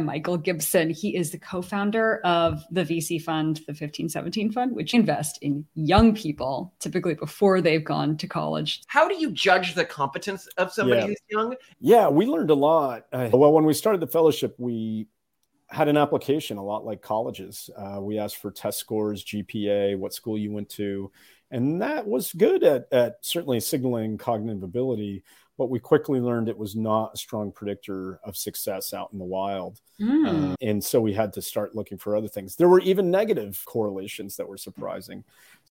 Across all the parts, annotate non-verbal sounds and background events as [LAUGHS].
Michael Gibson. He is the co founder of the VC fund, the 1517 fund, which invest in young people, typically before they've gone to college. How do you judge the competence of somebody Yeah. who's young? Yeah, we learned a lot. Uh, well, when we started the fellowship, we had an application a lot like colleges. Uh, we asked for test scores, GPA, what school you went to, and that was good at, at certainly signaling cognitive ability. But we quickly learned it was not a strong predictor of success out in the wild. Mm. Uh, and so we had to start looking for other things. There were even negative correlations that were surprising.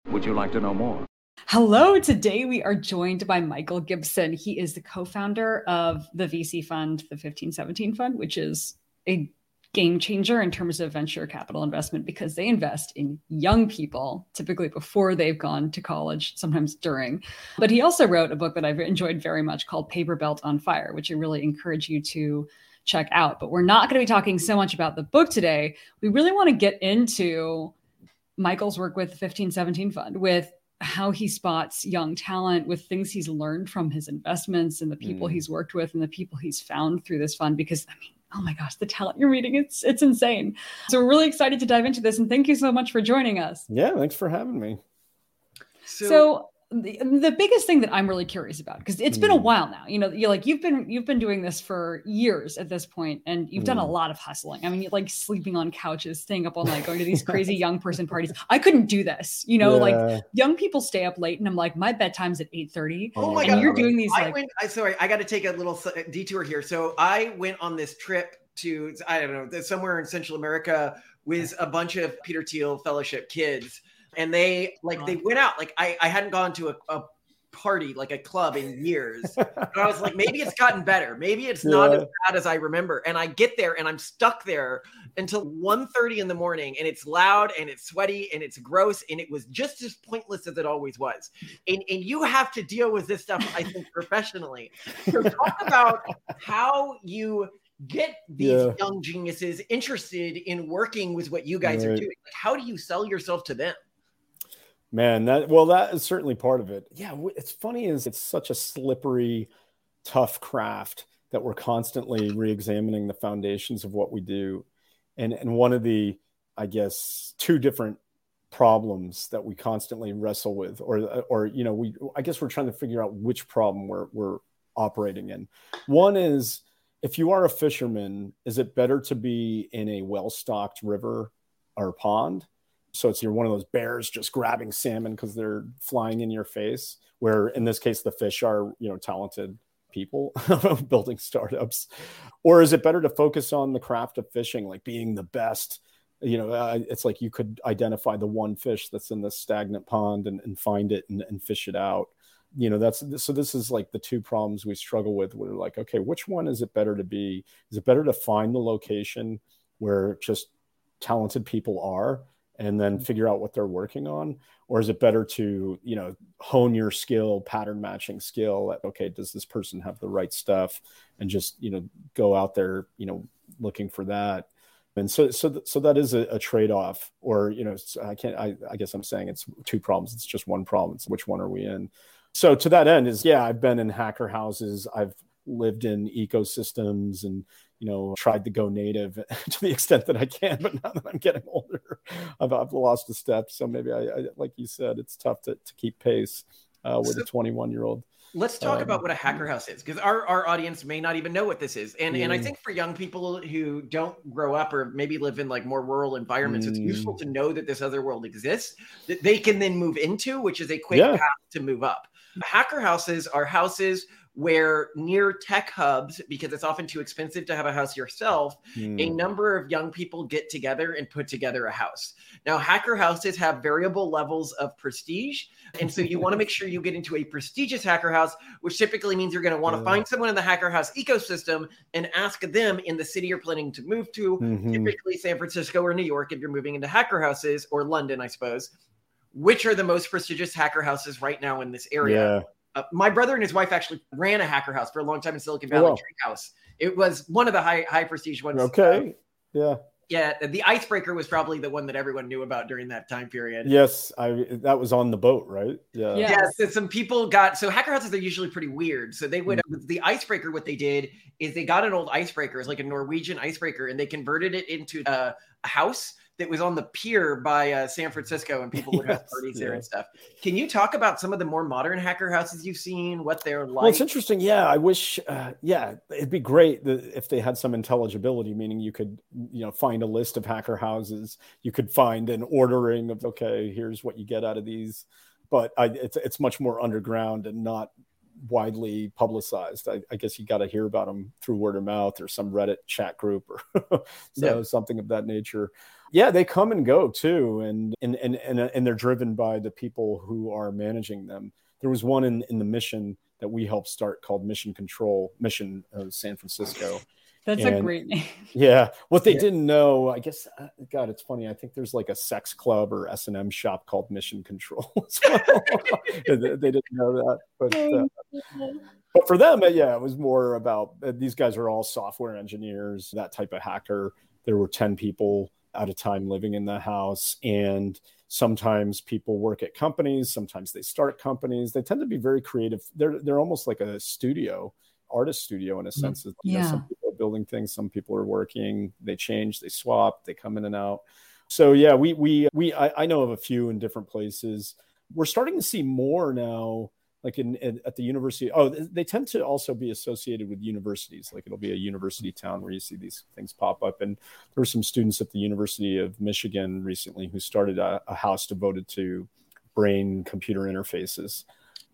Would you like to know more? Hello, today we are joined by Michael Gibson. He is the co founder of the VC fund, the 1517 fund, which is a game changer in terms of venture capital investment because they invest in young people, typically before they've gone to college, sometimes during. But he also wrote a book that I've enjoyed very much called Paper Belt on Fire, which I really encourage you to check out. But we're not going to be talking so much about the book today. We really want to get into Michael's work with the 1517 fund, with how he spots young talent with things he's learned from his investments and the people Mm. he's worked with and the people he's found through this fund because i mean oh my gosh the talent you're meeting it's it's insane so we're really excited to dive into this and thank you so much for joining us Yeah, thanks for having me. so, the, the biggest thing that i'm really curious about because it's been a Mm. while now you know you're like you've been you've been doing this for years at this point and you've done a Mm. lot of hustling i mean you're like sleeping on couches staying up all night going to these crazy young person parties i couldn't do this you know like young people stay up late and i'm like my bedtime's at 8.30 Oh my and god! you're doing these I like went. I sorry. I got to take a little detour here. So I went on this trip to I don't know somewhere in Central America with a bunch of Peter Thiel Fellowship kids, and they like they went out. Like I I hadn't gone to a, a party like a club in years. [LAUGHS] and I was like, maybe it's gotten better. Maybe it's not Yeah. as bad as I remember. And I get there and I'm stuck there until 1.30 in the morning and it's loud and it's sweaty and it's gross and it was just as pointless as it always was. And, and you have to deal with this stuff, I think, [LAUGHS] professionally. So talk about how you get these Yeah. young geniuses interested in working with what you guys are doing. Like, how do you sell yourself to them? Man, that well, that is certainly part of it. Yeah, it's funny is it's such a slippery, tough craft that we're constantly re-examining the foundations of what we do, and and one of the, I guess, two different problems that we constantly wrestle with, or or you know, we I guess we're trying to figure out which problem we're we're operating in. One is if you are a fisherman, is it better to be in a well-stocked river or pond? So it's you're one of those bears just grabbing salmon because they're flying in your face. Where in this case, the fish are you know talented people [LAUGHS] building startups, or is it better to focus on the craft of fishing, like being the best? You know, uh, it's like you could identify the one fish that's in this stagnant pond and, and find it and, and fish it out. You know, that's so. This is like the two problems we struggle with. We're like, okay, which one is it better to be? Is it better to find the location where just talented people are? And then mm-hmm. figure out what they're working on? Or is it better to you know hone your skill pattern matching skill okay does this person have the right stuff? And just you know go out there you know looking for that. And so so so that is a, a trade-off or you know i can't I, I guess i'm saying it's two problems. It's just one problem. It's which one are we in? So to that end is yeah i've been in hacker houses. I've lived in ecosystems and you know tried to go native [LAUGHS] to the extent that i can but now that i'm getting older i've, I've lost a step so maybe I, I like you said it's tough to, to keep pace uh, with So- a 21 year old Let's talk Um, about what a hacker house is because our, our audience may not even know what this is. And and I Mm. think for young people who don't grow up or maybe live in like more rural environments, it's Mm. useful to know that this other world exists that they can then move into, which is a quick Yeah. path to move up. Hacker houses are houses where near tech hubs, because it's often too expensive to have a house yourself, a Mm. number of young people get together and put together a house. Now, hacker houses have variable levels of prestige. And so you want to make sure you get into a prestigious hacker house, which typically means you're going to want to Yeah. find someone in the hacker house ecosystem and ask them in the city you're planning to move to, Mhm. typically San Francisco or New York if you're moving into hacker houses, or London, I suppose. Which are the most prestigious hacker houses right now in this area? yeah Uh, my brother and his wife actually ran a hacker house for a long time in Silicon Oh, Valley wow. Treehouse. It was one of the high high prestige ones. okay um, yeah Yeah, the icebreaker was probably the one that everyone knew about during that time period. Yes, I that was on the boat, right? Yeah. Yeah, so some people got so hacker houses are usually pretty weird. So they would mm-hmm. the icebreaker. What they did is they got an old icebreaker, it's like a Norwegian icebreaker, and they converted it into a, a house that was on the pier by uh, San Francisco, and people would have Yes, parties there and stuff. Can you talk about some of the more modern hacker houses you've seen? What they're like? Well, it's interesting. Yeah, I wish. Uh, yeah, it'd be great if they had some intelligibility, meaning you could, you know, find a list of hacker houses. You could find an ordering of okay, here's what you get out of these. But I, it's it's much more underground and not widely publicized. I, I guess you got to hear about them through word of mouth or some Reddit chat group or [LAUGHS] so Yeah. something of that nature. Yeah, they come and go too, and and and and, and they're driven by the people who are managing them. There was one in in the mission that we helped start called Mission Control, Mission uh, San Francisco. That's a great name. [LAUGHS] Yeah, what they Yeah. didn't know, I guess, uh, God, it's funny. I think there's like a sex club or S and M shop called Mission Control [LAUGHS] as well. [LAUGHS] they they didn't know that, but uh, but for them, uh, yeah, it was more about uh, these guys are all software engineers, that type of hacker. There were 10 people at a time living in the house. And sometimes people work at companies, sometimes they start companies. They tend to be very creative. They're, they're almost like a studio, artist studio in a mm, sense. that, you know, Yeah. some people are building things, some people are working, they change, they swap, they come in and out. So yeah, we we we I, I know of a few in different places. We're starting to see more now like in, in at the university. Oh they tend to also be associated with universities. Like it'll be a university town where you see these things pop up. And there were some students at the university of michigan recently who started a, a house devoted to brain computer interfaces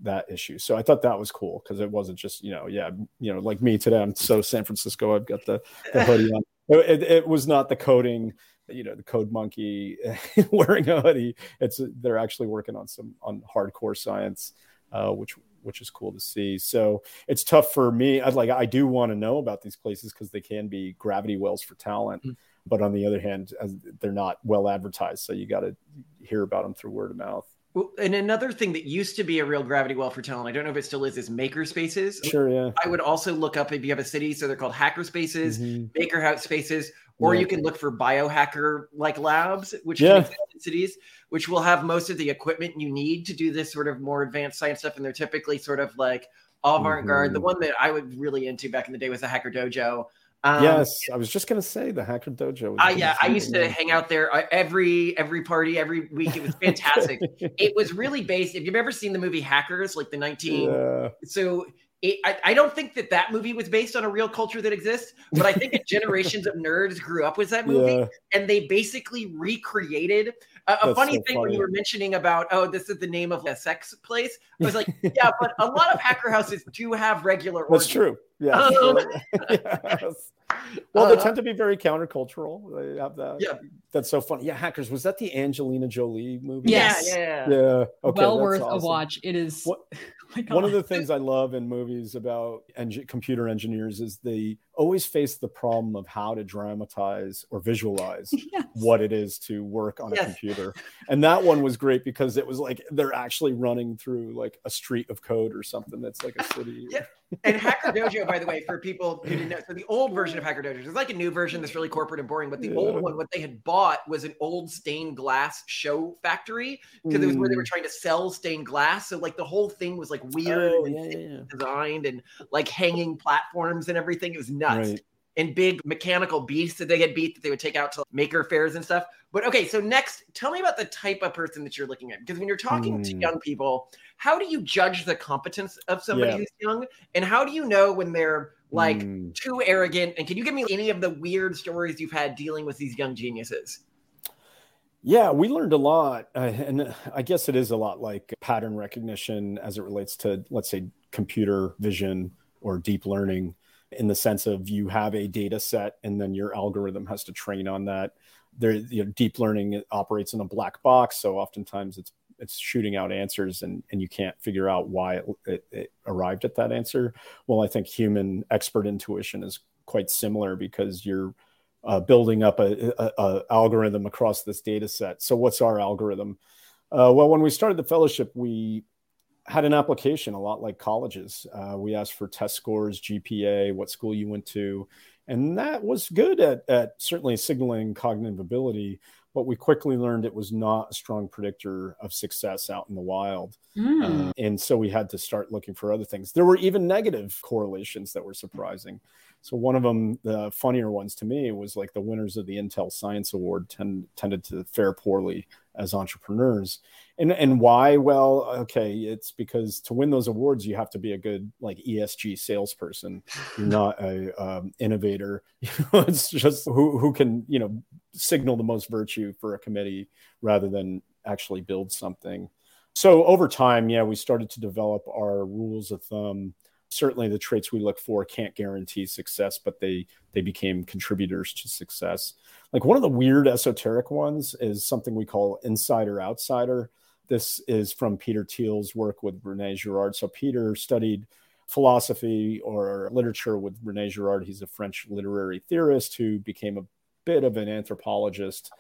that issue. So i thought that was cool because it wasn't just you know yeah you know like me today i'm so san francisco i've got the, the hoodie on. [LAUGHS] It, it was not the coding you know the code monkey [LAUGHS] wearing a hoodie. It's they're actually working on some on hardcore science uh, which which is cool to see. So it's tough for me. I'd like I do want to know about these places because they can be gravity wells for talent. Mm. But on the other hand, as they're not well advertised, so you got to hear about them through word of mouth. Well, and another thing that used to be a real gravity well for talent, I don't know if it still is, is maker spaces. Sure, yeah. I would also look up if you have a city, so they're called hacker spaces, Mhm. maker house spaces, or Yeah. you can look for biohacker like labs, which Yeah. cities, which will have most of the equipment you need to do this sort of more advanced science stuff. And they're typically sort of like avant-garde. The Mhm. one that I was really into back in the day was the Hacker Dojo. Um, yes, I was just gonna say the Hacker Dojo. I, yeah, I used to hang out there uh, every every party every week. It was [LAUGHS] fantastic. it was really based. If you've ever seen the movie Hackers, like the nineteen, yeah. so it, I, I don't think that that movie was based on a real culture that exists, but I think [LAUGHS] generations of nerds grew up with that movie, Yeah. and they basically recreated. A, a funny so thing when you were mentioning about oh, this is the name of a sex place. I was like, [LAUGHS] yeah, but a lot of hacker houses do have regular. That's orgies. true. Yeah. Um, [LAUGHS] yes. Well, they uh, tend to be very countercultural. They have that. Yeah. That's so funny. Yeah, Hackers. Was that the Angelina Jolie movie? Yes. Yeah, yeah. Yeah. Okay, well that's worth a watch. It is. What- Oh [LAUGHS] my One of the things I love in movies about eng- computer engineers is they always face the problem of how to dramatize or visualize [LAUGHS] Yes. what it is to work on a computer. And that one was great because it was like they're actually running through like a street of code or something that's like a [LAUGHS] city. Yeah. And Hacker Dojo, by the way, for people who didn't know, so the old version of Hacker Dojo, there's like a new version that's really corporate and boring, but the Yeah. old one, what they had bought was an old stained glass show factory because it was where they were Mm. trying to sell stained glass. So like the whole thing was like weird Oh, and yeah. designed and like hanging platforms and everything. It was nuts. Right. And big mechanical beasts that they had beat that they would take out to maker fairs and stuff. But okay, so next, tell me about the type of person that you're looking at. Because when you're talking to Hmm. young people, how do you judge the competence of somebody Yeah. who's young? And how do you know when they're like Mm. too arrogant? And can you give me any of the weird stories you've had dealing with these young geniuses? Yeah, we learned a lot. Uh, and I guess it is a lot like pattern recognition as it relates to, let's say, computer vision or deep learning in the sense of you have a data set and then your algorithm has to train on that. There, you know, deep learning operates in a black box. So oftentimes it's it's shooting out answers and, and you can't figure out why it, it, it arrived at that answer. Well, I think human expert intuition is quite similar because you're uh, building up a, a, a algorithm across this data set. So what's our algorithm? Uh, well, when we started the fellowship, we had an application a lot like colleges. Uh, we asked for test scores, GPA, what school you went to, And that was good at, at certainly signaling cognitive ability, but we quickly learned it was not a strong predictor of success out in the wild. Mm. Uh, and so we had to start looking for other things. There were even negative correlations that were surprising. So one of them, the funnier ones to me, was like the winners of the Intel Science Award tend, tended to fare poorly as entrepreneurs. And and why? Well, okay, it's because to win those awards, you have to be a good like ESG salesperson. You're not a um, innovator. [LAUGHS] It's just who who can you know signal the most virtue for a committee rather than actually build something. So over time, yeah, we started to develop our rules of thumb certainly the traits we look for can't guarantee success but they they became contributors to success. Like one of the weird esoteric ones is something we call insider outsider. This is from peter thiel's work with rene girard. So peter studied philosophy or literature with rene girard. He's a french literary theorist who became a bit of an anthropologist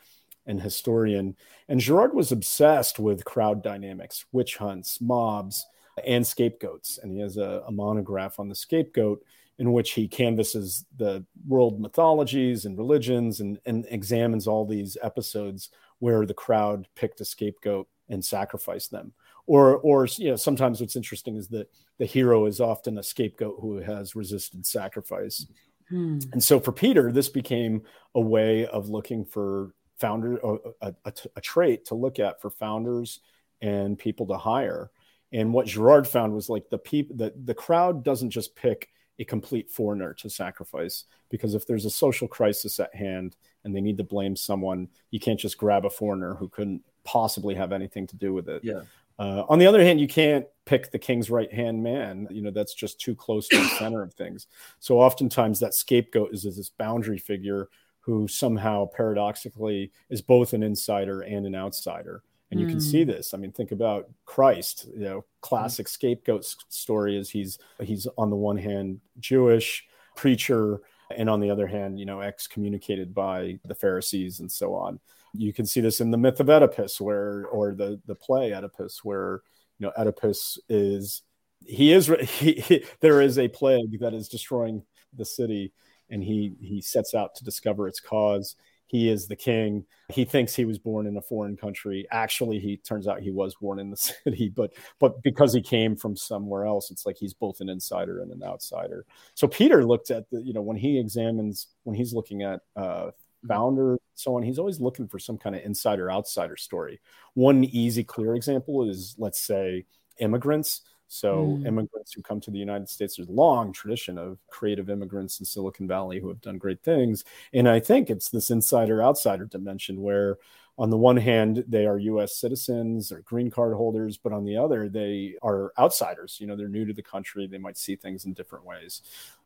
and historian. And girard was obsessed with crowd dynamics witch hunts mobs and scapegoats. And he has a, a monograph on the scapegoat in which he canvasses the world mythologies and religions and, and examines all these episodes where the crowd picked a scapegoat and sacrificed them. Or, or you know, sometimes what's interesting is that the hero is often a scapegoat who has resisted sacrifice. Hmm. And so for Peter, this became a way of looking for founder a, a, a, trait to look at for founders and people to hire and what Girard found was like the people the, the crowd doesn't just pick a complete foreigner to sacrifice because if there's a social crisis at hand and they need to blame someone, you can't just grab a foreigner who couldn't possibly have anything to do with it. Yeah. Uh, on the other hand, you can't pick the king's right hand man. You know, that's just too close to the [COUGHS] center of things. So oftentimes that scapegoat is this boundary figure who somehow paradoxically is both an insider and an outsider and you mm. can see hmm. this i mean think about christ you know classic mm. scapegoat story is he's he's on the one hand jewish preacher and on the other hand you know excommunicated by the pharisees and so on you can see this in the myth of oedipus where or the the play oedipus where you know oedipus is he is [LAUGHS] he, he, there is a plague that is destroying the city and he he sets out to discover its cause he is the king. He thinks he was born in a foreign country. Actually, he turns out he was born in the [LAUGHS] city, but but because he came from somewhere else, it's like he's both an insider and an outsider. So Peter looked at the, you know, when he examines when he's looking at uh founder, so on, he's always looking for some kind of insider outsider story. One easy, clear example is let's say immigrants so mm. immigrants who come to the United States, there's a long tradition of creative immigrants in Silicon Valley who have done great things. And I think it's this insider outsider dimension where on the one hand, they are US citizens or green card holders, but on the other, they are outsiders. You know, they're new to the country. They might see things in different ways.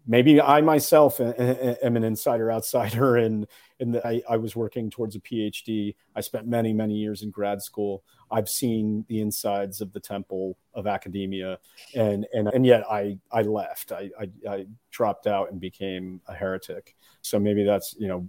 Maybe I myself am an insider outsider, [LAUGHS] and, and I, I was working towards a PhD. I spent many, many years in grad school. I've seen the insides of the temple of academia, and and and yet I I left. I I, I dropped out and became a heretic. So maybe that's you know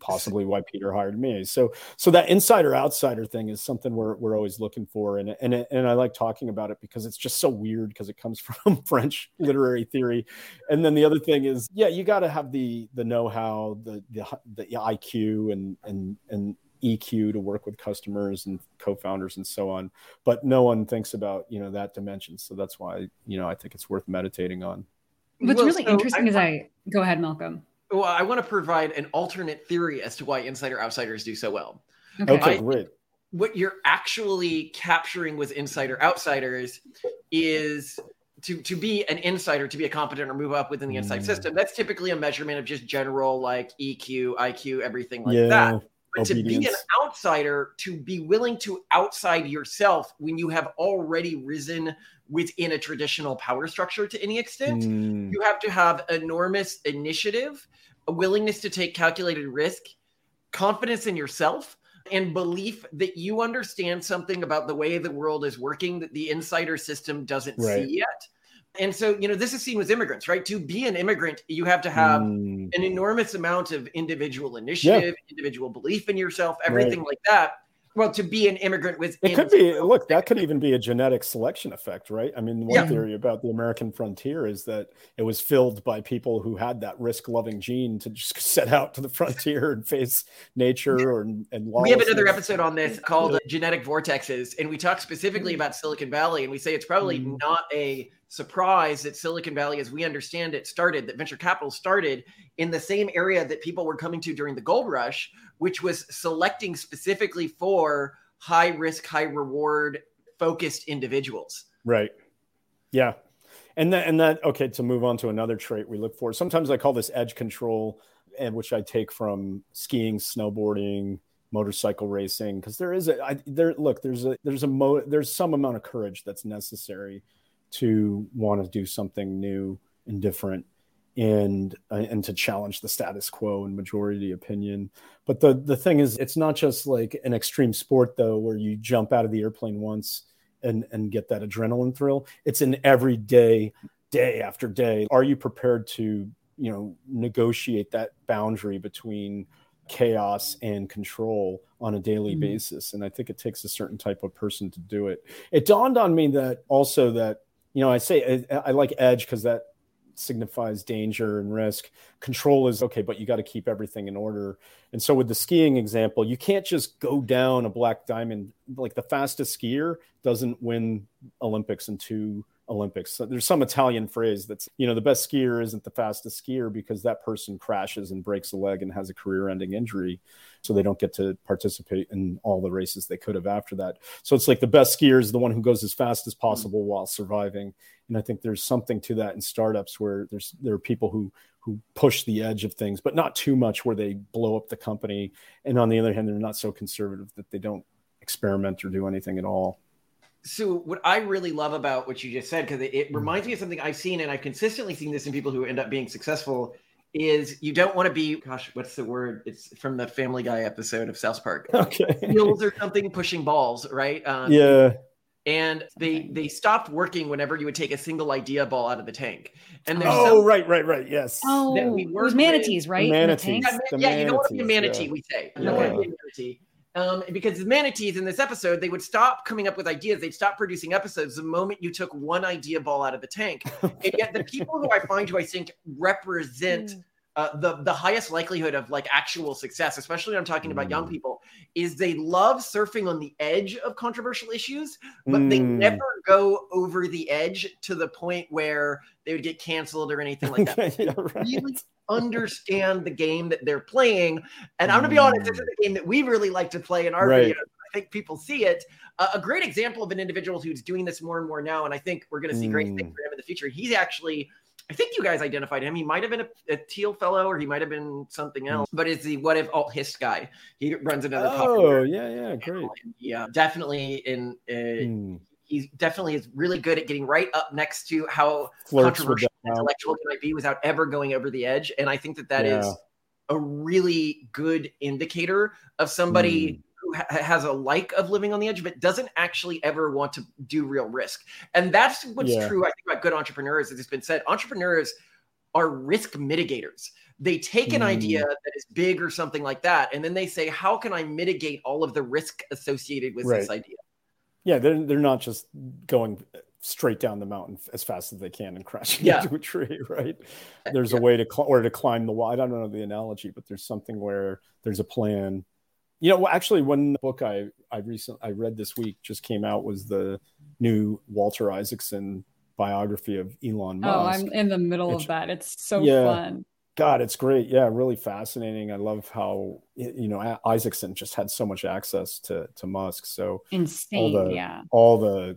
possibly why Peter hired me. So so that insider outsider thing is something we're we're always looking for, and and and I like talking about it because it's just so weird because it comes [LAUGHS] from French literary theory, and then the other thing is yeah you got to have the the know how the the the IQ and and and EQ to work with customers and co-founders and so on, but no one thinks about you know that dimension. So that's why you know I think it's worth meditating on. What's well, really so interesting I, is I go ahead, Malcolm well, I want to provide an alternate theory as to why insider outsiders do so well. Okay, okay great. What you're actually capturing with insider outsiders is to to be an insider, to be a competent or move up within the inside mm. system. That's typically a measurement of just general like EQ, IQ, everything like yeah. that. But Obedience. to be an outsider, to be willing to outside yourself when you have already risen within a traditional power structure to any extent, mm. you have to have enormous initiative, a willingness to take calculated risk, confidence in yourself, and belief that you understand something about the way the world is working that the insider system doesn't right. see yet and so, you know, this is seen with immigrants, right? To be an immigrant, you have to have mm. an enormous amount of individual initiative, yeah. individual belief in yourself, everything right. like that. Well to be an immigrant with it could be look that could even be a genetic selection effect right? I mean one Yeah. theory about the american frontier is that it was filled by people who had that risk loving gene to just [LAUGHS] set out to the frontier and face nature or and we have another episode on this called uh, genetic vortexes and we talk specifically about silicon valley and we say it's probably Mm. not a surprise that silicon valley as we understand it started that venture capital started in the same area that people were coming to during the gold rush which was selecting specifically for high risk high reward focused individuals Right. Yeah. And that, and that, okay, to move on to another trait we look for. Sometimes I call this edge control, and which I take from skiing, snowboarding, motorcycle racing, because there is a, I, there, look, there's a, there's a, mo, there's some amount of courage that's necessary to want to do something new and different and uh, and to challenge the status quo and majority opinion. But the the thing is it's not just like an extreme sport though where you jump out of the airplane once and and get that adrenaline thrill. It's an everyday day after day. Are you prepared to you know negotiate that boundary between chaos and control on a daily Mhm. basis? And i think it takes a certain type of person to do it. It dawned on me that also that you know i say i, I like edge because that signifies danger and risk. Control is okay but you got to keep everything in order. And so with the skiing example you can't just go down a black diamond. Like the fastest skier doesn't win olympics in two olympics. So there's some italian phrase that's you know the best skier isn't the fastest skier because that person crashes and breaks a leg and has a career ending injury so they don't get to participate in all the races they could have after that. So it's like the best skier is the one who goes as fast as possible while surviving. And i think there's something to that in startups where there's there are people who who push the edge of things but not too much where they blow up the company. And on the other hand they're not so conservative that they don't experiment or do anything at all so what I really love about what you just said, because it, it reminds me of something I've seen, and I've consistently seen this in people who end up being successful, is you don't want to be, gosh, what's the word? It's from the Family Guy episode of South Park. [LAUGHS] okay Heels or something pushing balls, right? Um, yeah And they they stopped working whenever you would take a single idea ball out of the tank. And there's oh some, right right right yes Oh, we it work was with- manatees, right? In the manatees. tank? yeah, the yeah, you don't want to be a manatee, yeah. we say. You don't want to be a manatee. Um, because the manatees in this episode, they would stop coming up with ideas. They'd stop producing episodes the moment you took one idea ball out of the tank. [LAUGHS] And yet, the people who I find who I think represent uh, the the highest likelihood of like actual success, especially when I'm talking about young Mm. people, is they love surfing on the edge of controversial issues, but they Mm. never go over the edge to the point where they would get canceled or anything like that [LAUGHS] yeah, right. really understand the game that they're playing. And I'm going to be honest, this is a game that we really like to play in our Right. videos. I think people see it. Uh, a great example of an individual who's doing this more and more now, and I think we're going to see great things Mm. for him in the future. He's actually, I think you guys identified him. He might have been a, a Thiel fellow, or he might have been something Mm. else. But it's the What If Alt Hist guy. He runs another. oh yeah yeah great Yeah, definitely. In uh, Mm. he definitely is really good at getting right up next to how Flirts controversial intellectual can I be without ever going over the edge. And I think that that is Yeah. a really good indicator of somebody Mm. Has a like of living on the edge, but doesn't actually ever want to do real risk. And that's what's Yeah. true, I think, about good entrepreneurs, as it's been said. Entrepreneurs are risk mitigators. They take an Mm. idea that is big or something like that, and then they say, How can I mitigate all of the risk associated with this idea? Yeah, they're they're not just going straight down the mountain as fast as they can and crashing Yeah. into a tree, [LAUGHS] right? There's a way to cl- or to climb the wall. I don't know the analogy, but there's something where there's a plan. You know, well, actually, one book I I recently I read this week just came out was the new Walter Isaacson biography of Elon Musk. Oh, I'm in the middle of that. It's so Yeah. fun. God, it's great. Yeah, really fascinating. I love how you know Isaacson just had so much access to to Musk. So Insane. the- yeah. all the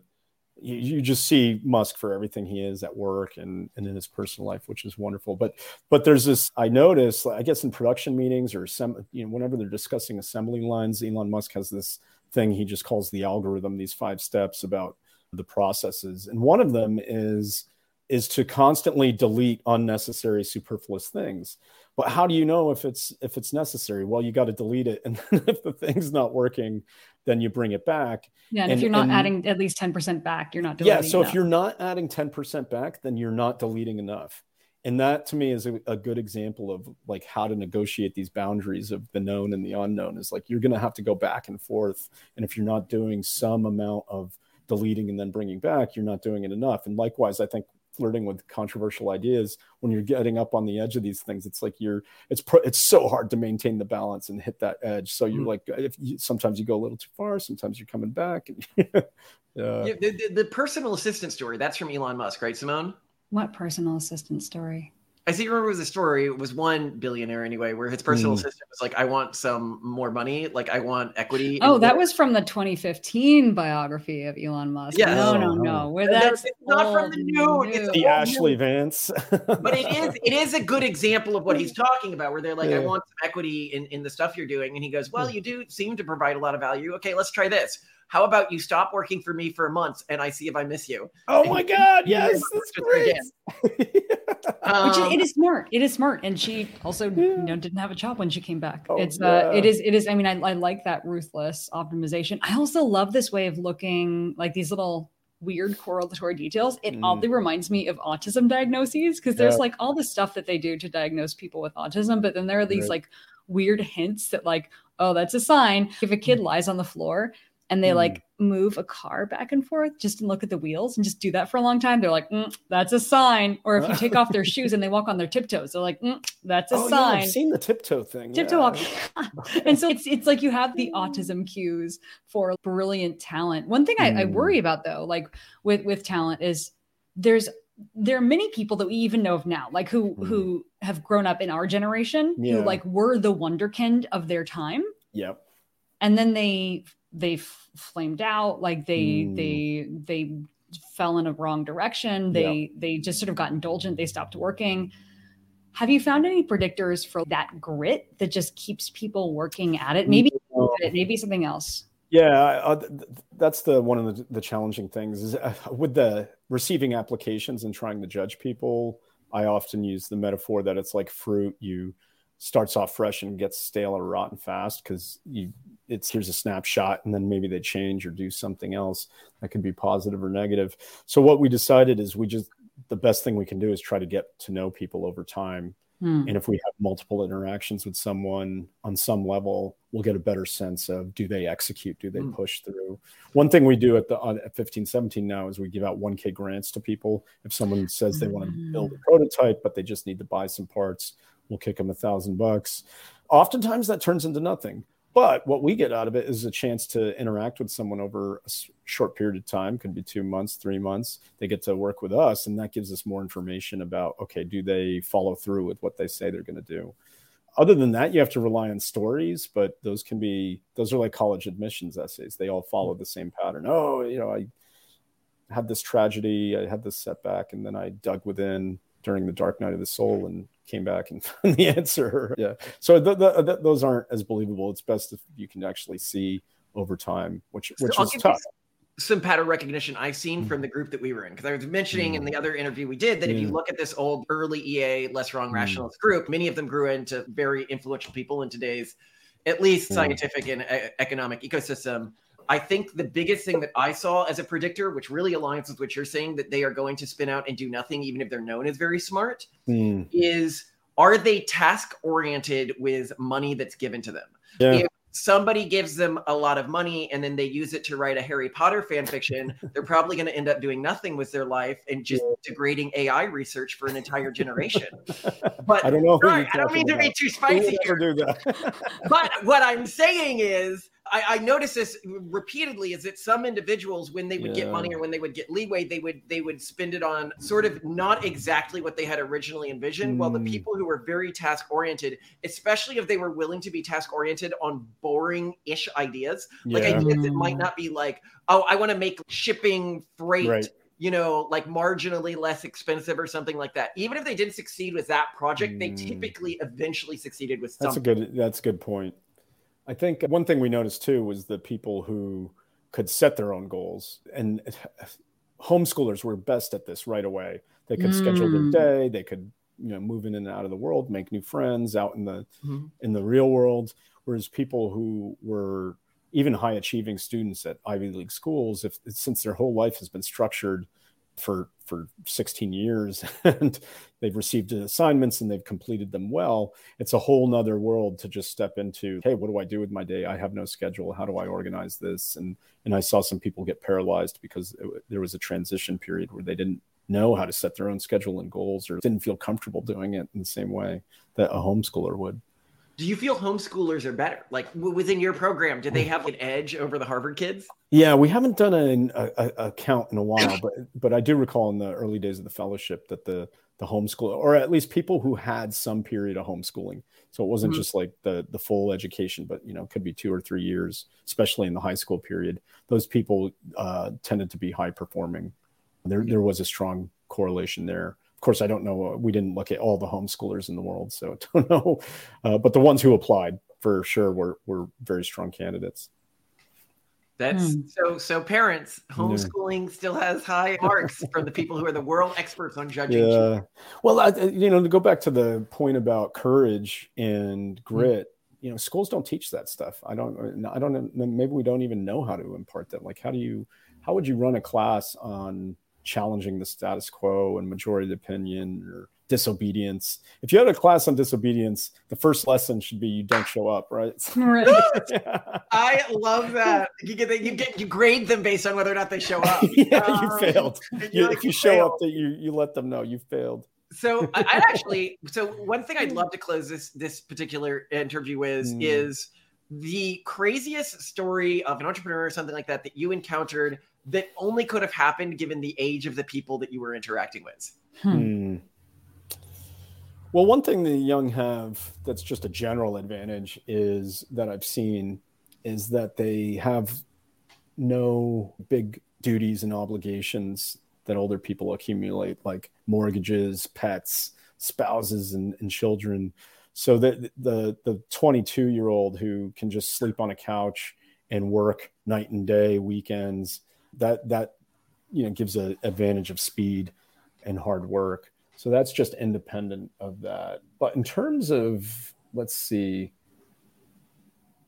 you, just see Musk for everything he is at work and, and in his personal life, which is wonderful. But but there's this I notice, I guess in production meetings or some you know, whenever they're discussing assembly lines, Elon Musk has this thing he just calls the algorithm, these five steps about the processes. And one of them is is to constantly delete unnecessary superfluous things but how do you know if it's if it's necessary well you got to delete it and [LAUGHS] if the thing's not working then you bring it back Yeah. And, And- if you're not and- adding at least 10% back, you're not doing yeah so if you're not adding 10% back then you're not deleting enough. And that to me is a, a, good example of like how to negotiate these boundaries of the known and the unknown. Is like you're going to have to go back and forth and if you're not doing some amount of deleting and then bringing back you're not doing it enough. And likewise i think flirting with controversial ideas when you're getting up on the edge of these things it's like you're it's pro, it's so hard to maintain the balance and hit that edge so you're mm. like if you, sometimes you go a little too far sometimes you're coming back [LAUGHS] yeah, the, the, the personal assistant story that's from elon musk right simone what personal assistant story? I think remember it was a story. It was one billionaire anyway, where his personal mm. assistant was like, "I want some more money. Like, I want equity." Oh, that was from the 2015 biography of Elon Musk. Yeah. No, no, no. Where that's it's not from the new. It's the Ashlee new. Vance. [LAUGHS] but it is. It is a good example of what he's talking about, where they're like, yeah. "I want some equity in in the stuff you're doing," and he goes, "Well, hmm. you do seem to provide a lot of value. Okay, let's try this." How about you stop working for me for a month and I see if I miss you? Oh my God. Yes. That's great. um, Which it is smart. It is smart. And she also, you know, didn't have a job when she came back. Oh, it's, uh, it is, it is, I mean, I, I like that ruthless optimization. I also love this way of looking like these little weird correlatory details. It mm. oddly reminds me of autism diagnoses because there's yeah. like all the stuff that they do to diagnose people with autism, but then there are these right. like weird hints that like, oh, that's a sign. If a kid mm. lies on the floor, and they mm. like move a car back and forth just and look at the wheels and just do that for a long time, they're like, mm, that's a sign. Or if you take off their [LAUGHS] shoes and they walk on their tiptoes, they're like, mm, that's a oh, sign. Yeah, I've seen the tiptoe thing. Tiptoe yeah. walk. [LAUGHS] and so it's it's like you have the autism cues for brilliant talent. One thing I, I worry mm. about though, like with with talent, is there's there are many people that we even know of now, like who mm. who have grown up in our generation, yeah. who like were the wonderkind of their time. Yep. And then they they flamed out like they mm. they they fell in a wrong direction. They yep. they just sort of got indulgent. They stopped working. Have you found any predictors for that grit that just keeps people working at it? Maybe maybe something else. Yeah uh, that's the one of the, the challenging things is uh, with the receiving applications and trying to judge people i often use the metaphor that it's like fruit. You starts off fresh and gets stale or rotten fast because you it's here's a snapshot and then maybe they change or do something else that could be positive or negative so what we decided is we just the best thing we can do is try to get to know people over time hmm. and if we have multiple interactions with someone on some level we'll get a better sense of do they execute do they hmm. push through one thing we do at the at 15 17 now is we give out 1k grants to people if someone says they want to build a hmm. prototype but they just need to buy some parts we'll kick them a thousand bucks. Oftentimes that turns into nothing. But what we get out of it is a chance to interact with someone over a short period of time, could be two months, three months. They get to work with us, and that gives us more information about okay, do they follow through with what they say they're going to do? Other than that, you have to rely on stories, but those can be those are like college admissions essays. They all follow the same pattern. Oh, you know, I had this tragedy, I had this setback, and then I dug within during the dark night of the soul and came back and [LAUGHS] found the answer. Yeah. So the, the, the, those aren't as believable. It's best if you can actually see over time, which which so is tough. Some pattern recognition I've seen mm. from the group that we were in, because I was mentioning mm. in the other interview we did that if you look at this old early EA less wrong mm. rationalist group, many of them grew into very influential people in today's at least scientific and economic ecosystem. I think the biggest thing that I saw as a predictor, which really aligns with what you're saying, that they are going to spin out and do nothing, even if they're known as very smart, mm. is are they task oriented with money that's given to them? Yeah. If somebody gives them a lot of money and then they use it to write a Harry Potter fan fiction, [LAUGHS] they're probably going to end up doing nothing with their life and just degrading AI research for an entire generation. But [LAUGHS] I don't know. Right, I don't mean about. to be too spicy here. [LAUGHS] but what I'm saying is I, I noticed this repeatedly is that some individuals, when they would yeah. get money or when they would get leeway, they would they would spend it on sort of not exactly what they had originally envisioned. Mm. While the hmm. people who were very task oriented, especially if they were willing to be task oriented on boring ish ideas, yeah. like ideas that might not be like, oh, I want to make shipping freight. Right you know, like marginally less expensive or something like that. Even if they didn't succeed with that project, mm. they hmm. typically eventually succeeded with something. That's a good that's a good point. I think one thing we noticed too was the people who could set their own goals and [SIGHS] homeschoolers were best at this right away. They could mm. schedule their mm. day, they could you know move in and out of the world, make new friends out in the mm-hmm. in the real world. Whereas people who were even high achieving students at Ivy League schools, if since their whole life has been structured for for 16 years [LAUGHS] and they've received assignments and they've completed them well. It's a whole nother world to just step into hey what do i do with my day? I have no schedule. How do i organize this? And and i saw some people get paralyzed because it, there was a transition period where they didn't know how to set their own schedule and goals or didn't feel comfortable doing it in the same way that a homeschooler would do you feel homeschoolers are better? Like within your program, do they have an edge over the Harvard kids? Yeah, we haven't done a, a, a count in a while, but but I do recall in the early days of the fellowship that the the homeschool, or at least people who had some period of homeschooling. So it wasn't mm-hmm. just like the the full education, but you know, could be two or three years, especially in the high school period. Those people uh, tended to be high performing. There there was a strong correlation there course, I don't know. We didn't look at all the homeschoolers in the world, so I [LAUGHS] don't know. Uh, but the ones who applied for sure were were very strong candidates. That's hmm. so. So parents, homeschooling yeah. still has high marks from the people who are the world experts on judging. Yeah. Well, I, you know, to go back to the point about courage and hmm. grit, mm-hmm. you know, schools don't teach that stuff. I don't. I don't. Maybe we don't even know how to impart that. Like, how do you? How would you run a class on challenging the status quo and majority opinion or disobedience. If you had a class on disobedience, the first lesson should be you don't show up, right? [LAUGHS] right. I love that. You get you get you grade them based on whether or not they show up. [LAUGHS] yeah, um, you failed. You, like if you, you show failed. up, that you you let them know you failed. So I, I actually so one thing I'd love to close this this particular interview with mm. is the craziest story of an entrepreneur or something like that that you encountered that only could have happened given the age of the people that you were interacting with? Hmm. hmm. Well, one thing the young have that's just a general advantage is that I've seen is that they have no big duties and obligations that older people accumulate, like mortgages, pets, spouses, and, and children. So that the the 22 year old who can just sleep on a couch and work night and day, weekends, that that you know gives an advantage of speed and hard work. So that's just independent of that. But in terms of let's see,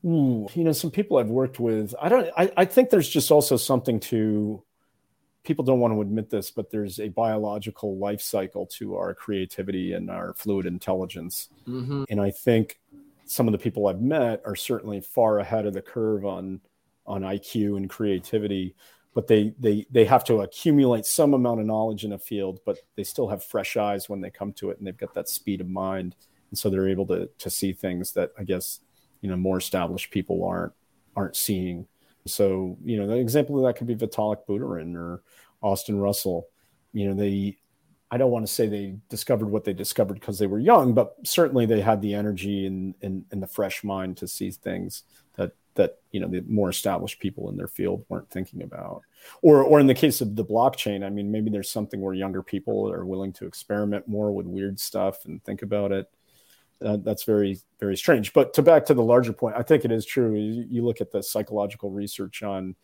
you know, some people I've worked with, I don't. I, I think there's just also something to people don't want to admit this, but there's a biological life cycle to our creativity and our fluid intelligence. Mm-hmm. And I think some of the people I've met are certainly far ahead of the curve on on IQ and creativity but they they they have to accumulate some amount of knowledge in a field but they still have fresh eyes when they come to it and they've got that speed of mind. And so they're able to to see things that i guess you know more established people aren't aren't seeing. So you know the example of that could be vitalik buterin or austin russell. You know they i don't want to say they discovered what they discovered because they were young but certainly they had the energy and, and, and the fresh mind to see things that you know the more established people in their field weren't thinking about. Or or in the case of the blockchain i mean maybe there's something where younger people are willing to experiment more with weird stuff and think about it. Uh, that's very very strange. But to back to the larger point i think it is true. You, you look at the psychological research on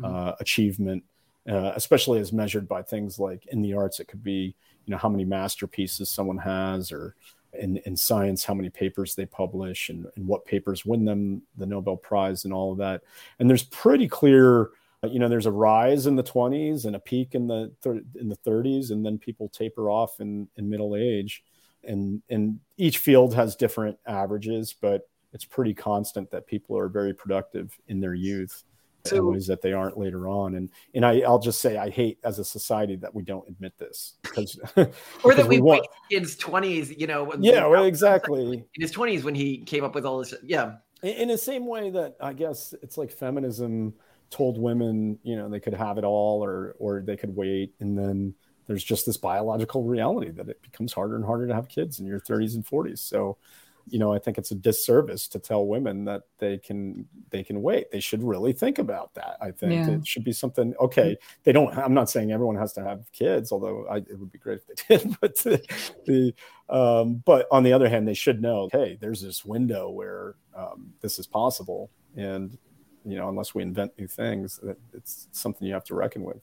mm-hmm. uh, achievement uh, especially as measured by things like in the arts it could be you know how many masterpieces someone has or in, in science, how many papers they publish and, and what papers win them the Nobel Prize and all of that. And there's pretty clear, uh, you know, there's a rise in the 20s and a peak in the thir- in the 30s, and then people taper off in, in middle age. And and each field has different averages, but it's pretty constant that people are very productive in their youth ways that they aren't later on. And and I, I'll just say I hate as a society that we don't admit this because [LAUGHS] or that we, we want kids twenties, you know. Yeah, well, [LAUGHS] exactly. In his twenties when he came up with all this, yeah. In, in the same way that I guess it's like feminism told women, you know, they could have it all or or they could wait, and then there's just this biological reality that it becomes harder and harder to have kids in your 30s and 40s. So you know, I think it's a disservice to tell women that they can they can wait. They should really think about that. I think yeah. it should be something. Okay, they don't. I'm not saying everyone has to have kids, although I, it would be great if they [LAUGHS] did. But the, the um, but on the other hand, they should know. Hey, there's this window where um, this is possible, and you know, unless we invent new things, that it's something you have to reckon with.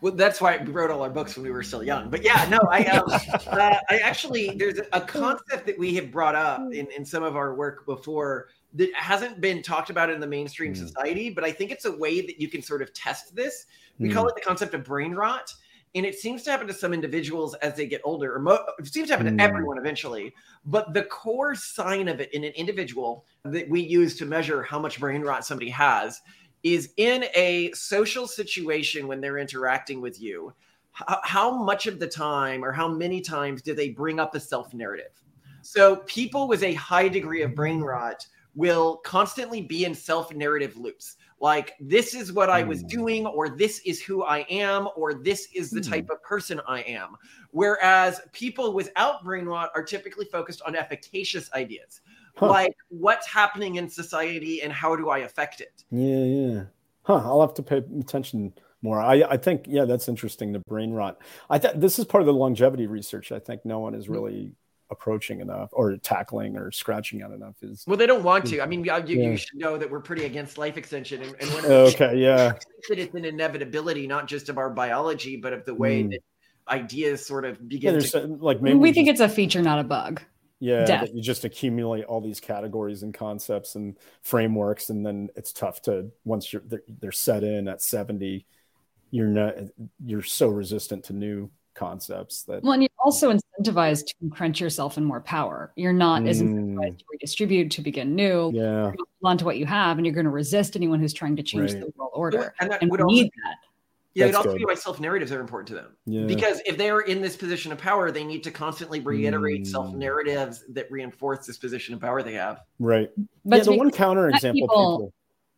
Well, that's why we wrote all our books when we were still young. But yeah, no, I, um, [LAUGHS] uh, I actually there's a concept that we have brought up in, in some of our work before that hasn't been talked about in the mainstream mm. society, but I think it's a way that you can sort of test this. We mm. call it the concept of brain rot. and it seems to happen to some individuals as they get older or mo- it seems to happen Mm. to everyone eventually but the core sign of it in an individual that we use to measure how much brain rot somebody has is in a social situation when they're interacting with you how, how much of the time or how many times do they bring up a self narrative so people with a high degree of brain rot will constantly be in self narrative loops like this is what I was Hmm. doing, or this is who I am, or this is the Hmm. type of person I am. Whereas people without brain rot are typically focused on efficacious ideas, Huh. like what's happening in society and how do I affect it. Yeah, yeah. Huh. I'll have to pay attention more. I, I think, yeah, that's interesting. The brain rot. I thought this is part of the longevity research. I think no one is really approaching enough or tackling or scratching at enough. Is Well, they don't want to. I mean, you, you, Yeah. you should know that we're pretty against life extension, and, and one of the okay, yeah, [LAUGHS] that it's an inevitability, not just of our biology, but of the way Mm. that ideas sort of begin There's to. uh, like maybe we we think just- it's a feature, not a bug. Yeah death. that you just accumulate all these categories and concepts and frameworks, and then it's tough to once you're they're, they're set in at seventy, you're not you're so resistant to new concepts that Well, and you're also incentivized to entrench yourself in more power. You're not as Mm. incentivized to redistribute, to begin new. yeah You're gonna hold on to what you have, and you're going to resist anyone who's trying to change Right. the world order. And that And would we also, need that. Yeah, it'd also good. be why self narratives are important to them. yeah Because if they're in this position of power, they need to constantly reiterate Mm. self narratives that reinforce this position of power they have. right But yeah, the one counter example people- people,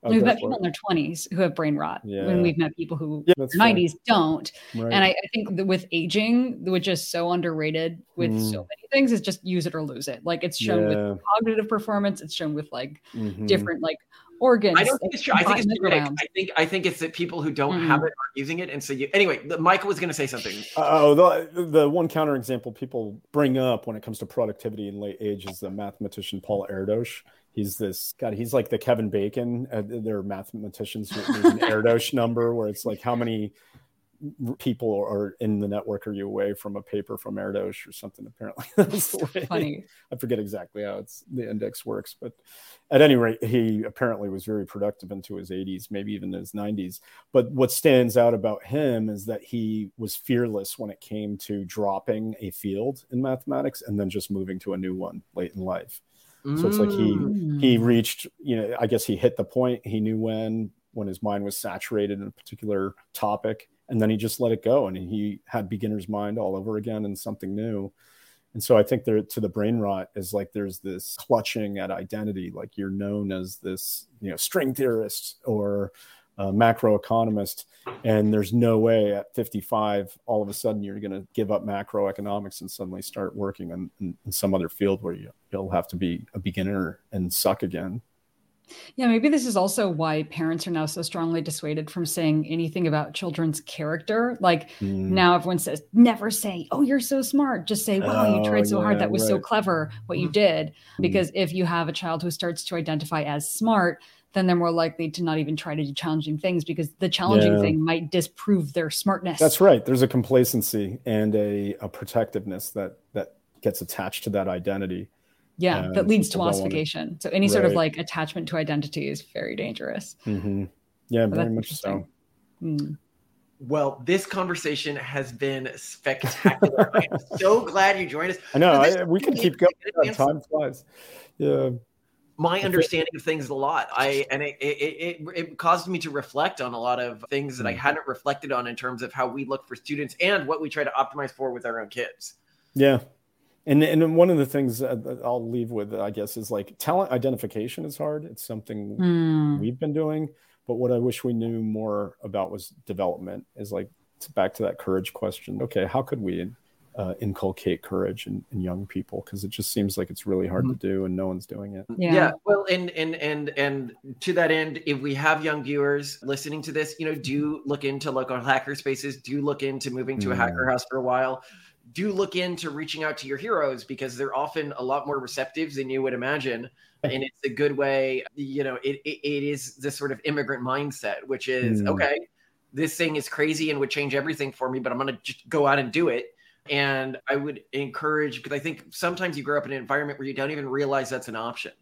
oh, we've met people it. in their 20s who have brain rot. Yeah. When we've met people who Yeah, in that's their fair. 90s don't. Right. And I, I think that with aging, which is so underrated with so Mm. many things, is just use it or lose it. Like it's shown with cognitive performance, it's shown with like mhm. different like organs. I don't think it's true. I think it's genetic. micrograms. I think I think it's that people who don't Mm. have it aren't using it, and so you. Anyway, the, Michael was going to say something. Oh, the the one counter example people bring up when it comes to productivity in late age is the mathematician Paul Erdos. He's this God. He's like the Kevin Bacon. Uh, there are mathematicians. who- There's an [LAUGHS] Erdos number where it's like how many people are in the network are you away from a paper from Erdos or something. Apparently, [LAUGHS] that's the way. Funny. I forget exactly how it's the index works, but at any rate, he apparently was very productive into his 80s, maybe even his 90s. But what stands out about him is that he was fearless when it came to dropping a field in mathematics and then just moving to a new one late in life. So it's like he Mm. he reached, you know, I guess he hit the point. He knew when when his mind was saturated in a particular topic, and then he just let it go, and he had beginner's mind all over again and something new. And so I think there to the brain rot is like there's this clutching at identity, like you're known as this, you know, string theorist or uh, macroeconomist, and there's no way at 55 all of a sudden you're going to give up macroeconomics and suddenly start working in, in, in some other field where you, you'll have to be a beginner and suck again. Yeah, maybe this is also why parents are now so strongly dissuaded from saying anything about children's character. Like Mm. now everyone says, never say, Oh, you're so smart. Just say, Wow, you Oh, tried so hard. That was so clever what you Mhm. did. Mm. Because if you have a child who starts to identify as smart, then they're more likely to not even try to do challenging things because the challenging Yeah. thing might disprove their smartness. That's right. There's a complacency and a, a protectiveness that that gets attached to that identity. Yeah, and that leads to people don't wanna- ossification. So any sort of like attachment to identity is very dangerous. Mm-hmm. Yeah, But very much so. Mm. Well, this conversation has been spectacular. I'm so glad you joined us. I know. I, we can keep going. advanced Time flies. Yeah. my Okay. understanding of things a lot. I and it, it it it caused me to reflect on a lot of things that I Mm. hadn't reflected on in terms of how we look for students and what we try to optimize for with our own kids. Yeah. And and then one of the things that that I'll leave with, I guess, is like talent identification is hard. It's something Mm. we've been doing, but what I wish we knew more about was development. Is like it's back to that courage question. Okay, how could we uh, inculcate courage in, in young people? Because it just seems like it's really hard to do, and no one's doing it. Yeah. Well, and and and and to that end, if we have young viewers listening to this, you know, do look into local hacker spaces. Do look into moving to a Mm. hacker house for a while. Do look into reaching out to your heroes because they're often a lot more receptive than you would imagine. And it's a good way, you know, it, it, it is this sort of immigrant mindset, which is Mm. okay, this thing is crazy and would change everything for me, but I'm going to just go out and do it. And I would encourage because I think sometimes you grow up in an environment where you don't even realize that's an option.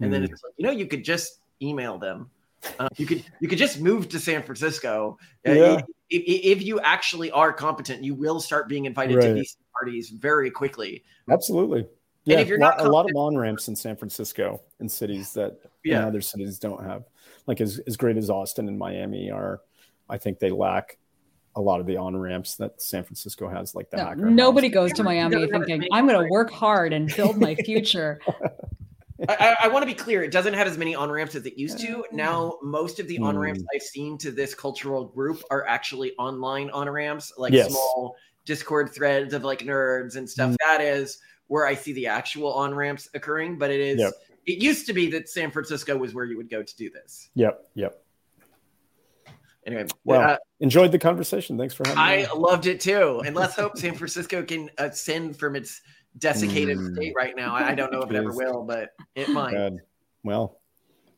And then Mm. it's like, you know, you could just email them. Uh, you could you could just move to San Francisco. Uh, Yeah. if, if you actually are competent, you will start being invited to Right. these parties very quickly. Absolutely. Yeah, if you're lot- not a lot of on ramps in San Francisco and cities that Yeah. other cities don't have. Like as, as great as Austin and Miami are, I think they lack a lot of the on ramps that San Francisco has, like the No, Hacker nobody House. goes to Miami doesn't have as thinking, I'm going to work hard and build my [LAUGHS] future. I, I, I want to be clear. It doesn't have as many on ramps as it used to. Now, most of the on ramps Hmm. I've seen to this cultural group are actually online on ramps, like Yes. small Discord threads of like nerds and stuff. Mm. That is where I see the actual on ramps occurring. But it is. Yep. It used to be that San Francisco was where you would go to do this. Yep, yep. Anyway, Well, uh, Enjoyed the conversation. Thanks for having me. I loved it too. And let's hope San Francisco can ascend from its desiccated Mm. state right now. I, I don't know if it ever will, but it might. God. Well,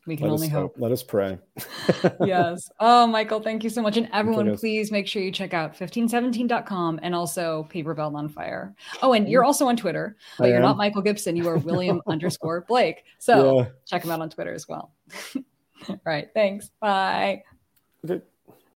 We can only us, hope. let us pray. [LAUGHS] yes. Oh, Michael, thank you so much. And everyone, please make sure you check out 1517.com and also Paper Belt on Fire. Oh, and you're also on Twitter, but I you're not. Michael Gibson. You are William [LAUGHS] underscore Blake. So Yeah. check him out on Twitter as well. [LAUGHS] All right. Thanks. Bye. Okay.